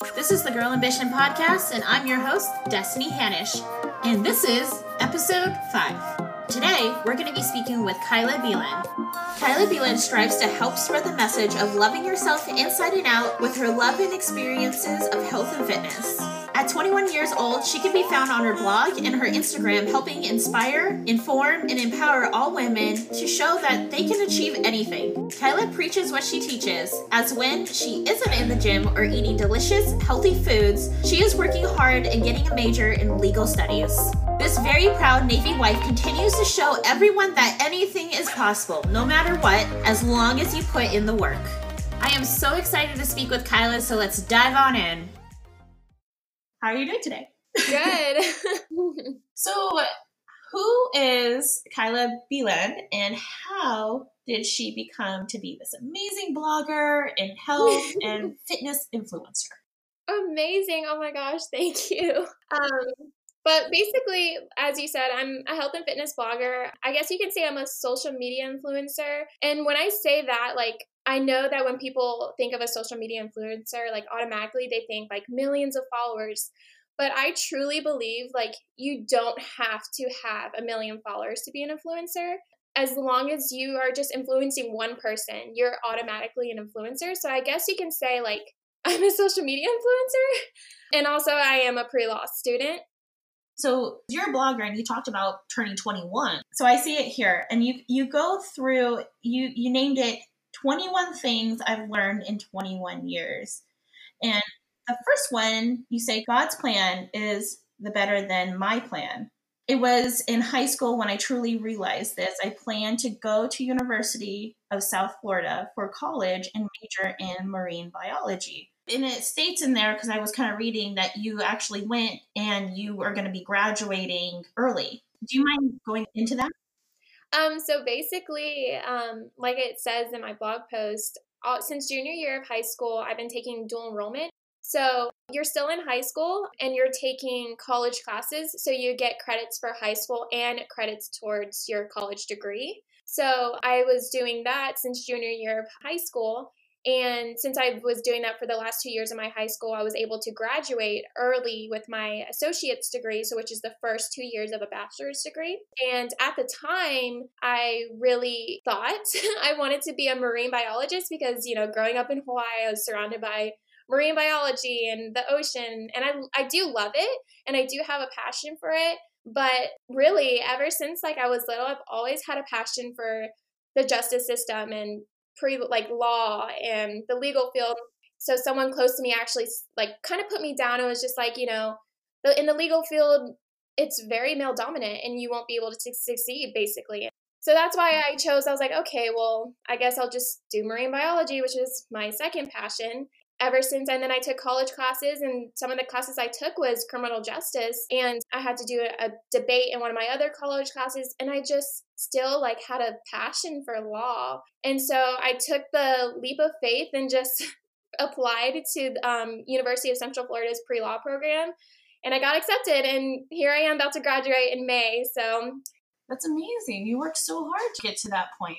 This is the Girl Ambition Podcast, and I'm your host, Destini Hannasch. And this is episode 5. Today, we're going to be speaking with Kyla Beelan. Kyla Beelan strives to help spread the message of loving yourself inside and out with her love and experiences of health and fitness. At 21 years old, she can be found on her blog and her Instagram helping inspire, inform, and empower all women to show that they can achieve anything. Kyla preaches what she teaches, as when she isn't in the gym or eating delicious, healthy foods, she is working hard and getting a major in legal studies. This very proud Navy wife continues to show everyone that anything is possible, no matter what, as long as you put in the work. I am so excited to speak with Kyla, so let's dive on in. How are you doing today? Good. so, who is Kyla Beelan and how did she become to be this amazing blogger and health and fitness influencer? Amazing. Oh my gosh, thank you. Um, but basically, as you said, I'm a health and fitness blogger. I guess you can say I'm a social media influencer. And when I say that, like, I know that when people think of a social media influencer, like automatically they think like millions of followers. But I truly believe like you don't have to have a million followers to be an influencer. As long as you are just influencing one person, you're automatically an influencer. So I guess you can say like I'm a social media influencer. And also I am a pre-law student. So you're a blogger and you talked about turning 21. So I see it here and you you go through you you named it 21 things I've learned in 21 years. And the first one, you say God's plan is the better than my plan. It was in high school when I truly realized this. I planned to go to University of South Florida for college and major in marine biology and it states in there because I was kind of reading that you actually went and you are going to be graduating early. Do you mind going into that? Um, so basically, um, like it says in my blog post, uh, since junior year of high school, I've been taking dual enrollment. So you're still in high school and you're taking college classes. So you get credits for high school and credits towards your college degree. So I was doing that since junior year of high school. And since I was doing that for the last two years of my high school, I was able to graduate early with my associate's degree, so which is the first two years of a bachelor's degree. And at the time, I really thought I wanted to be a marine biologist because, you know, growing up in Hawaii, I was surrounded by marine biology and the ocean, and I, I do love it and I do have a passion for it. But really, ever since like I was little, I've always had a passion for the justice system and pre like law and the legal field. So someone close to me actually like kind of put me down. It was just like you know, in the legal field, it's very male dominant, and you won't be able to succeed basically. So that's why I chose. I was like, okay, well, I guess I'll just do marine biology, which is my second passion ever since and then i took college classes and some of the classes i took was criminal justice and i had to do a, debate in one of my other college classes and i just still like had a passion for law. And so i took the leap of faith and just applied to um, university of central florida's pre-law program and i got accepted and here i am about to graduate in may so that's amazing. You worked so hard to get to that point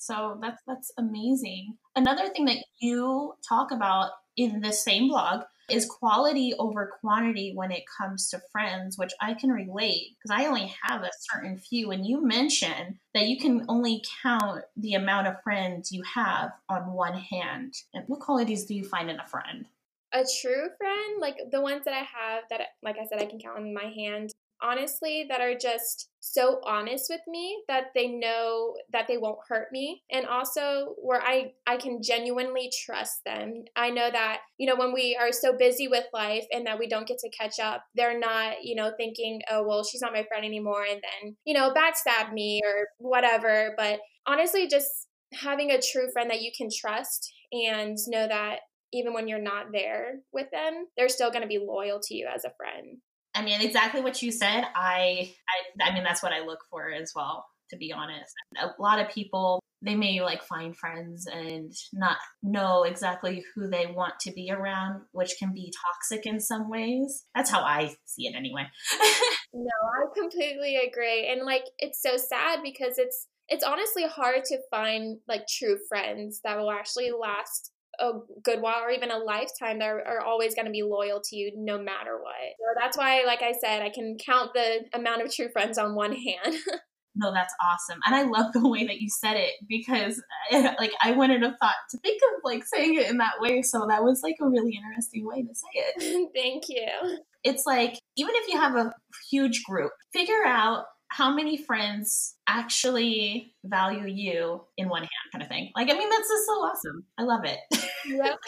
so that's that's amazing. Another thing that you talk about in the same blog is quality over quantity when it comes to friends, which I can relate because I only have a certain few. And you mentioned that you can only count the amount of friends you have on one hand. And what qualities do you find in a friend? A true friend, like the ones that I have that, like I said, I can count on my hand, honestly that are just so honest with me that they know that they won't hurt me and also where I I can genuinely trust them. I know that, you know, when we are so busy with life and that we don't get to catch up, they're not, you know, thinking, "Oh, well, she's not my friend anymore" and then, you know, backstab me or whatever, but honestly just having a true friend that you can trust and know that even when you're not there with them, they're still going to be loyal to you as a friend. I mean, exactly what you said. I, I, I mean, that's what I look for as well. To be honest, a lot of people they may like find friends and not know exactly who they want to be around, which can be toxic in some ways. That's how I see it anyway. no, I completely agree. And like it's so sad because it's it's honestly hard to find like true friends that will actually last a good while or even a lifetime that are, are always going to be loyal to you no matter what. So that's why, like I said, I can count the amount of true friends on one hand. no, that's awesome. And I love the way that you said it because like I wouldn't have thought to think of like saying it in that way. So that was like a really interesting way to say it. Thank you. It's like even if you have a huge group, figure out how many friends actually value you in one hand kind of thing. Like, I mean, that's just so awesome. I love it. Yep.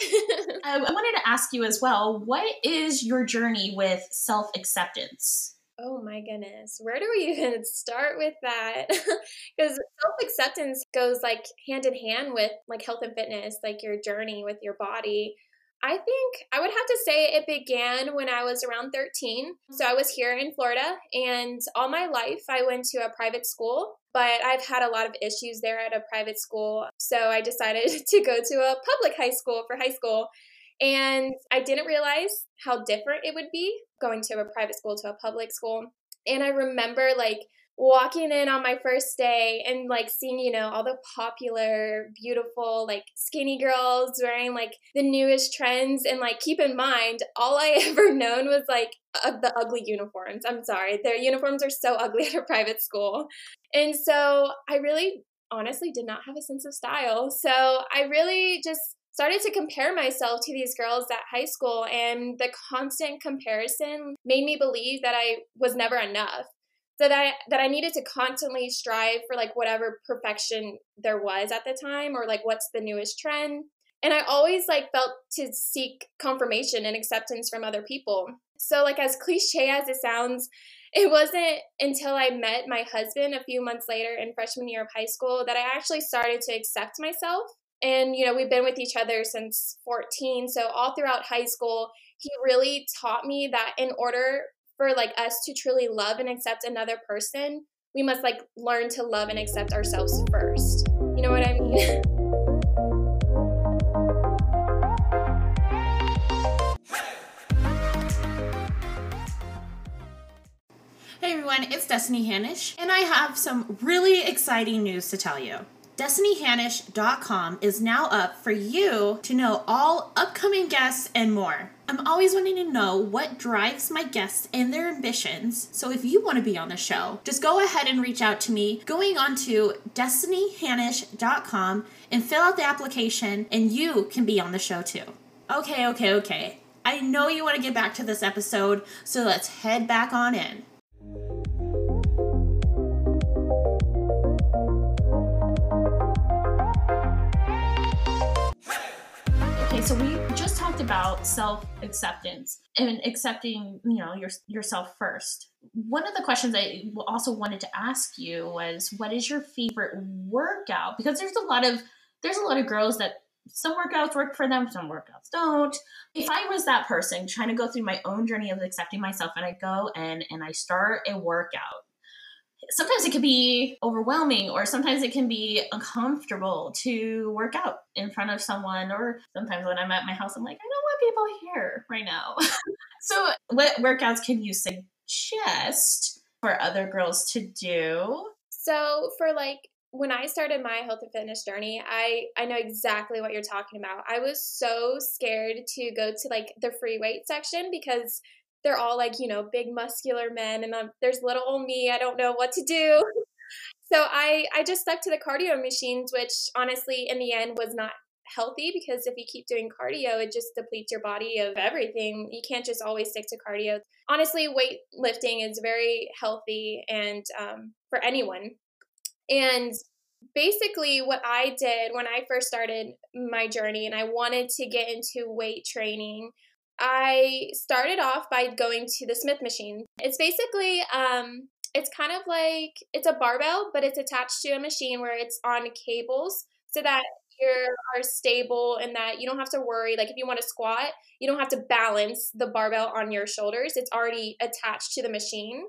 I, um, I wanted to ask you as well, what is your journey with self acceptance? Oh my goodness. Where do we even start with that? Because self acceptance goes like hand in hand with like health and fitness, like your journey with your body. I think I would have to say it began when I was around 13. So I was here in Florida, and all my life I went to a private school, but I've had a lot of issues there at a private school. So I decided to go to a public high school for high school. And I didn't realize how different it would be going to a private school to a public school. And I remember like walking in on my first day and like seeing, you know, all the popular, beautiful, like skinny girls wearing like the newest trends. And like, keep in mind, all I ever known was like uh, the ugly uniforms. I'm sorry, their uniforms are so ugly at a private school. And so I really honestly did not have a sense of style. So I really just started to compare myself to these girls at high school and the constant comparison made me believe that I was never enough that I, that I needed to constantly strive for like whatever perfection there was at the time or like what's the newest trend. And I always like felt to seek confirmation and acceptance from other people. So like as cliche as it sounds it wasn't until I met my husband a few months later in freshman year of high school that I actually started to accept myself. And you know we've been with each other since 14 so all throughout high school he really taught me that in order for like us to truly love and accept another person, we must like learn to love and accept ourselves first. You know what I mean? Hey everyone, it's Destini Hannasch, and I have some really exciting news to tell you. DestiniHannasch.com is now up for you to know all upcoming guests and more. I'm always wanting to know what drives my guests and their ambitions. So if you want to be on the show, just go ahead and reach out to me going on to destinihannasch.com and fill out the application, and you can be on the show too. Okay, okay, okay. I know you want to get back to this episode, so let's head back on in. So we just talked about self acceptance and accepting, you know, your, yourself first. One of the questions I also wanted to ask you was, what is your favorite workout? Because there's a lot of there's a lot of girls that some workouts work for them, some workouts don't. If I was that person trying to go through my own journey of accepting myself, and I go and and I start a workout sometimes it can be overwhelming or sometimes it can be uncomfortable to work out in front of someone or sometimes when i'm at my house i'm like i don't want people here right now so what workouts can you suggest for other girls to do so for like when I started my health and fitness journey, I I know exactly what you're talking about. I was so scared to go to like the free weight section because they're all like, you know, big muscular men and I'm, there's little old me, I don't know what to do. so I I just stuck to the cardio machines which honestly in the end was not healthy because if you keep doing cardio it just depletes your body of everything. You can't just always stick to cardio. Honestly, weightlifting is very healthy and um, for anyone. And basically what I did when I first started my journey and I wanted to get into weight training I started off by going to the Smith machine. It's basically um it's kind of like it's a barbell, but it's attached to a machine where it's on cables so that you are stable and that you don't have to worry. Like if you want to squat, you don't have to balance the barbell on your shoulders. It's already attached to the machine.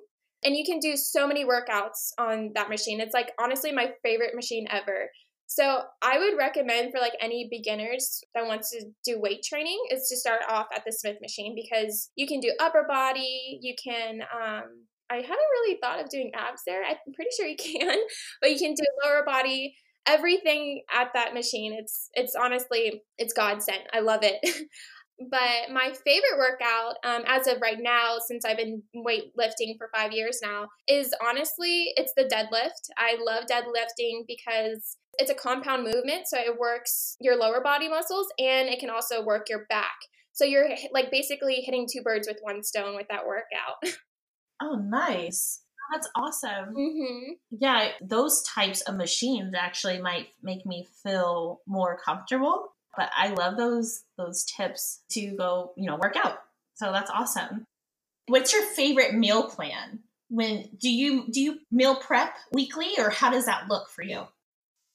And you can do so many workouts on that machine. It's like honestly my favorite machine ever. So I would recommend for like any beginners that wants to do weight training is to start off at the Smith machine because you can do upper body, you can um I haven't really thought of doing abs there. I'm pretty sure you can, but you can do lower body everything at that machine. It's it's honestly it's God sent. I love it. but my favorite workout um, as of right now since i've been weightlifting for five years now is honestly it's the deadlift i love deadlifting because it's a compound movement so it works your lower body muscles and it can also work your back so you're like basically hitting two birds with one stone with that workout oh nice that's awesome. Mm-hmm. Yeah, those types of machines actually might make me feel more comfortable. But I love those those tips to go, you know, work out. So that's awesome. What's your favorite meal plan? When do you do you meal prep weekly or how does that look for you?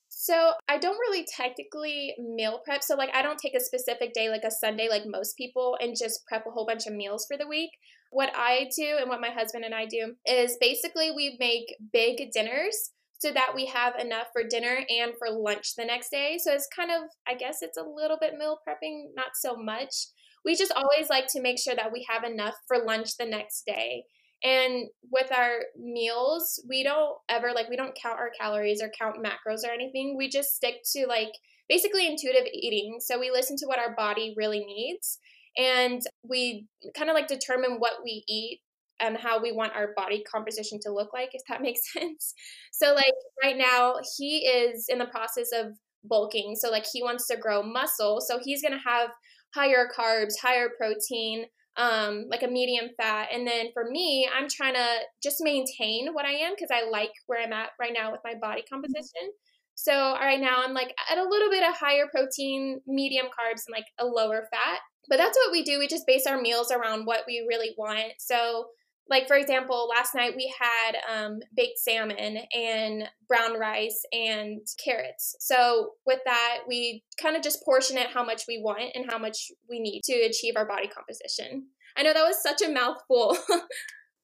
So I don't really technically meal prep. So like I don't take a specific day like a Sunday like most people and just prep a whole bunch of meals for the week. What I do and what my husband and I do is basically we make big dinners so that we have enough for dinner and for lunch the next day. So it's kind of I guess it's a little bit meal prepping, not so much. We just always like to make sure that we have enough for lunch the next day. And with our meals, we don't ever like we don't count our calories or count macros or anything. We just stick to like basically intuitive eating. So we listen to what our body really needs and we kind of like determine what we eat and how we want our body composition to look like if that makes sense. So like right now he is in the process of bulking. So like he wants to grow muscle. So he's going to have higher carbs, higher protein, um, like a medium fat. And then for me, I'm trying to just maintain what I am because I like where I'm at right now with my body composition. So right now I'm like at a little bit of higher protein, medium carbs, and like a lower fat. But that's what we do. We just base our meals around what we really want. So like for example last night we had um, baked salmon and brown rice and carrots. So with that we kind of just portion it how much we want and how much we need to achieve our body composition. I know that was such a mouthful.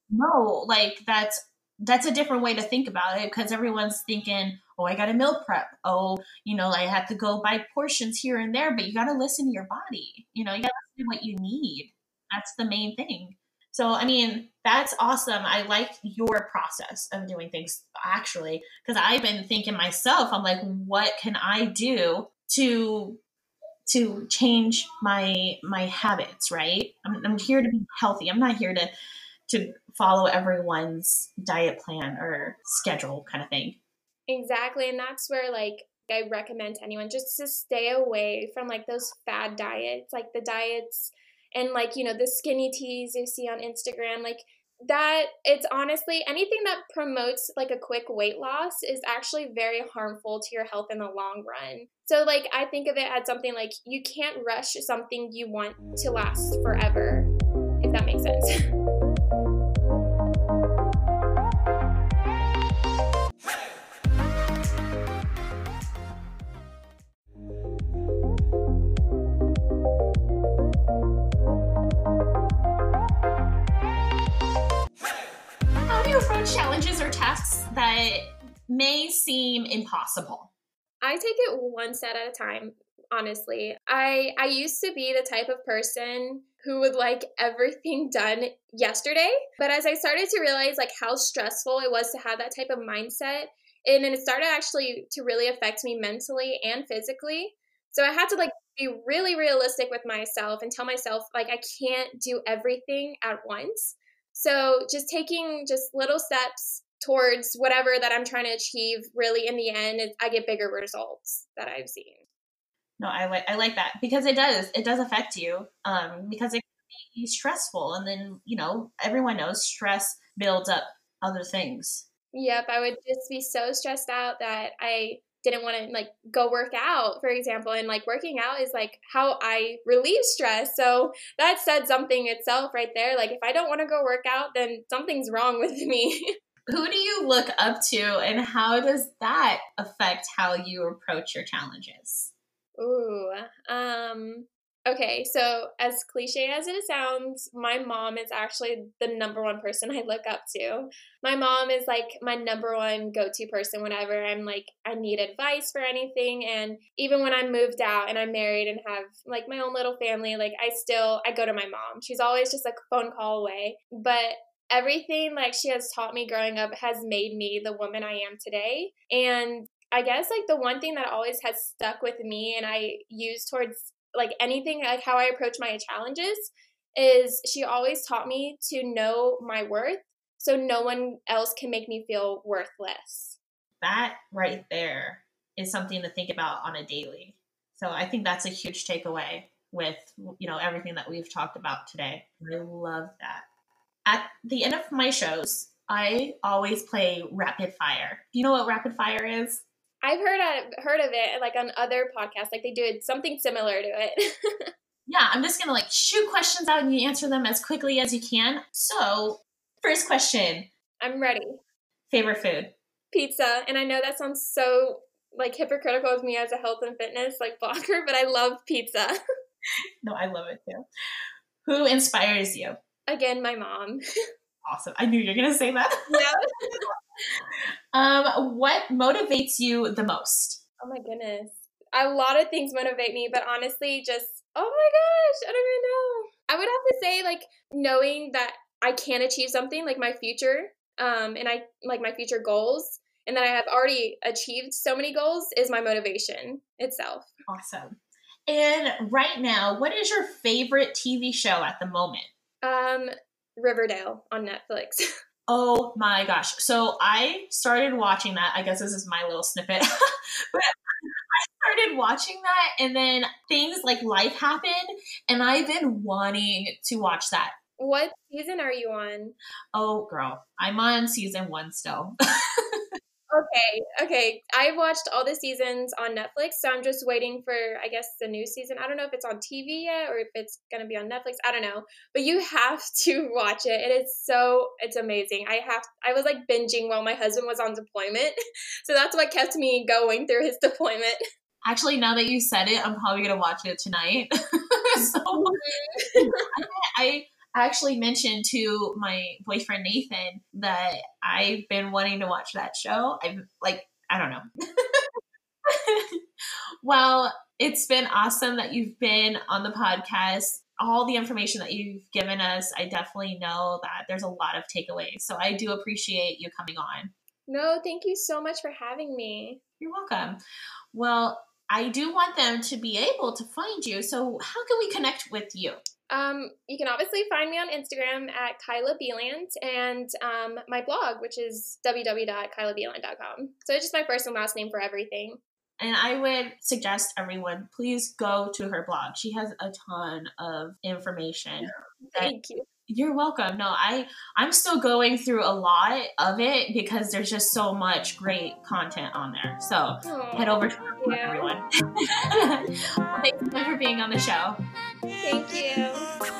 No like that's that's a different way to think about it because everyone's thinking oh i got a meal prep. Oh you know i have to go buy portions here and there but you got to listen to your body. You know you got to listen what you need. That's the main thing so, I mean, that's awesome. I like your process of doing things actually, because I've been thinking myself, I'm like, what can I do to to change my my habits right? I'm, I'm here to be healthy. I'm not here to to follow everyone's diet plan or schedule kind of thing. Exactly and that's where like i recommend to anyone just to stay away from like those fad diets like the diets and like you know the skinny teas you see on instagram like that it's honestly anything that promotes like a quick weight loss is actually very harmful to your health in the long run. So like I think of it as something like you can't rush something you want to last forever, if that makes sense. that may seem impossible? I take it one step at a time, honestly. I I used to be the type of person who would like everything done yesterday, but as I started to realize like how stressful it was to have that type of mindset, and, and it started actually to really affect me mentally and physically. So I had to like be really realistic with myself and tell myself like I can't do everything at once. So just taking just little steps towards whatever that I'm trying to achieve, really in the end, I get bigger results that I've seen. No, I like I like that because it does it does affect you um, because it can be stressful, and then you know everyone knows stress builds up other things. Yep, I would just be so stressed out that I didn't want to like go work out, for example. And like working out is like how I relieve stress. So that said something itself right there. Like if I don't want to go work out, then something's wrong with me. Who do you look up to and how does that affect how you approach your challenges? Ooh, um, Okay, so as cliche as it sounds, my mom is actually the number one person I look up to. My mom is like my number one go to person whenever I'm like, I need advice for anything. And even when I'm moved out and I'm married and have like my own little family, like I still, I go to my mom. She's always just a phone call away. But everything like she has taught me growing up has made me the woman I am today. And I guess like the one thing that always has stuck with me and I use towards like anything like how I approach my challenges is she always taught me to know my worth so no one else can make me feel worthless. That right there is something to think about on a daily. So I think that's a huge takeaway with you know everything that we've talked about today. I love that. At the end of my shows, I always play rapid fire. Do you know what rapid fire is? I've heard of, heard of it like on other podcasts. Like they do something similar to it. yeah, I'm just gonna like shoot questions out and you answer them as quickly as you can. So, first question. I'm ready. Favorite food? Pizza. And I know that sounds so like hypocritical of me as a health and fitness like blogger, but I love pizza. no, I love it too. Who inspires you? Again, my mom. awesome. I knew you were gonna say that. Um, what motivates you the most? Oh my goodness. A lot of things motivate me, but honestly, just oh my gosh, I don't even know. I would have to say like knowing that I can achieve something like my future, um, and I like my future goals, and that I have already achieved so many goals is my motivation itself. Awesome. And right now, what is your favorite TV show at the moment? Um, Riverdale on Netflix. oh my gosh. So I started watching that. I guess this is my little snippet. but I started watching that and then things like life happened and I've been wanting to watch that. What season are you on? Oh girl, I'm on season 1 still. Okay, okay. I've watched all the seasons on Netflix, so I'm just waiting for, I guess, the new season. I don't know if it's on TV yet or if it's going to be on Netflix. I don't know, but you have to watch it. It is so, it's amazing. I have, I was like binging while my husband was on deployment, so that's what kept me going through his deployment. Actually, now that you said it, I'm probably gonna watch it tonight. so mm-hmm. I I actually mentioned to my boyfriend Nathan that I've been wanting to watch that show. I'm like, I don't know. well, it's been awesome that you've been on the podcast. All the information that you've given us, I definitely know that there's a lot of takeaways. So I do appreciate you coming on. No, thank you so much for having me. You're welcome. Well, I do want them to be able to find you. So, how can we connect with you? Um, you can obviously find me on Instagram at Kyla Beeland and um, my blog, which is www.kylabeeland.com. So it's just my first and last name for everything. And I would suggest everyone please go to her blog. She has a ton of information. Thank you. You're welcome. No, I I'm still going through a lot of it because there's just so much great content on there. So Aww, head over to blog, everyone. thanks so much for being on the show. Thank you.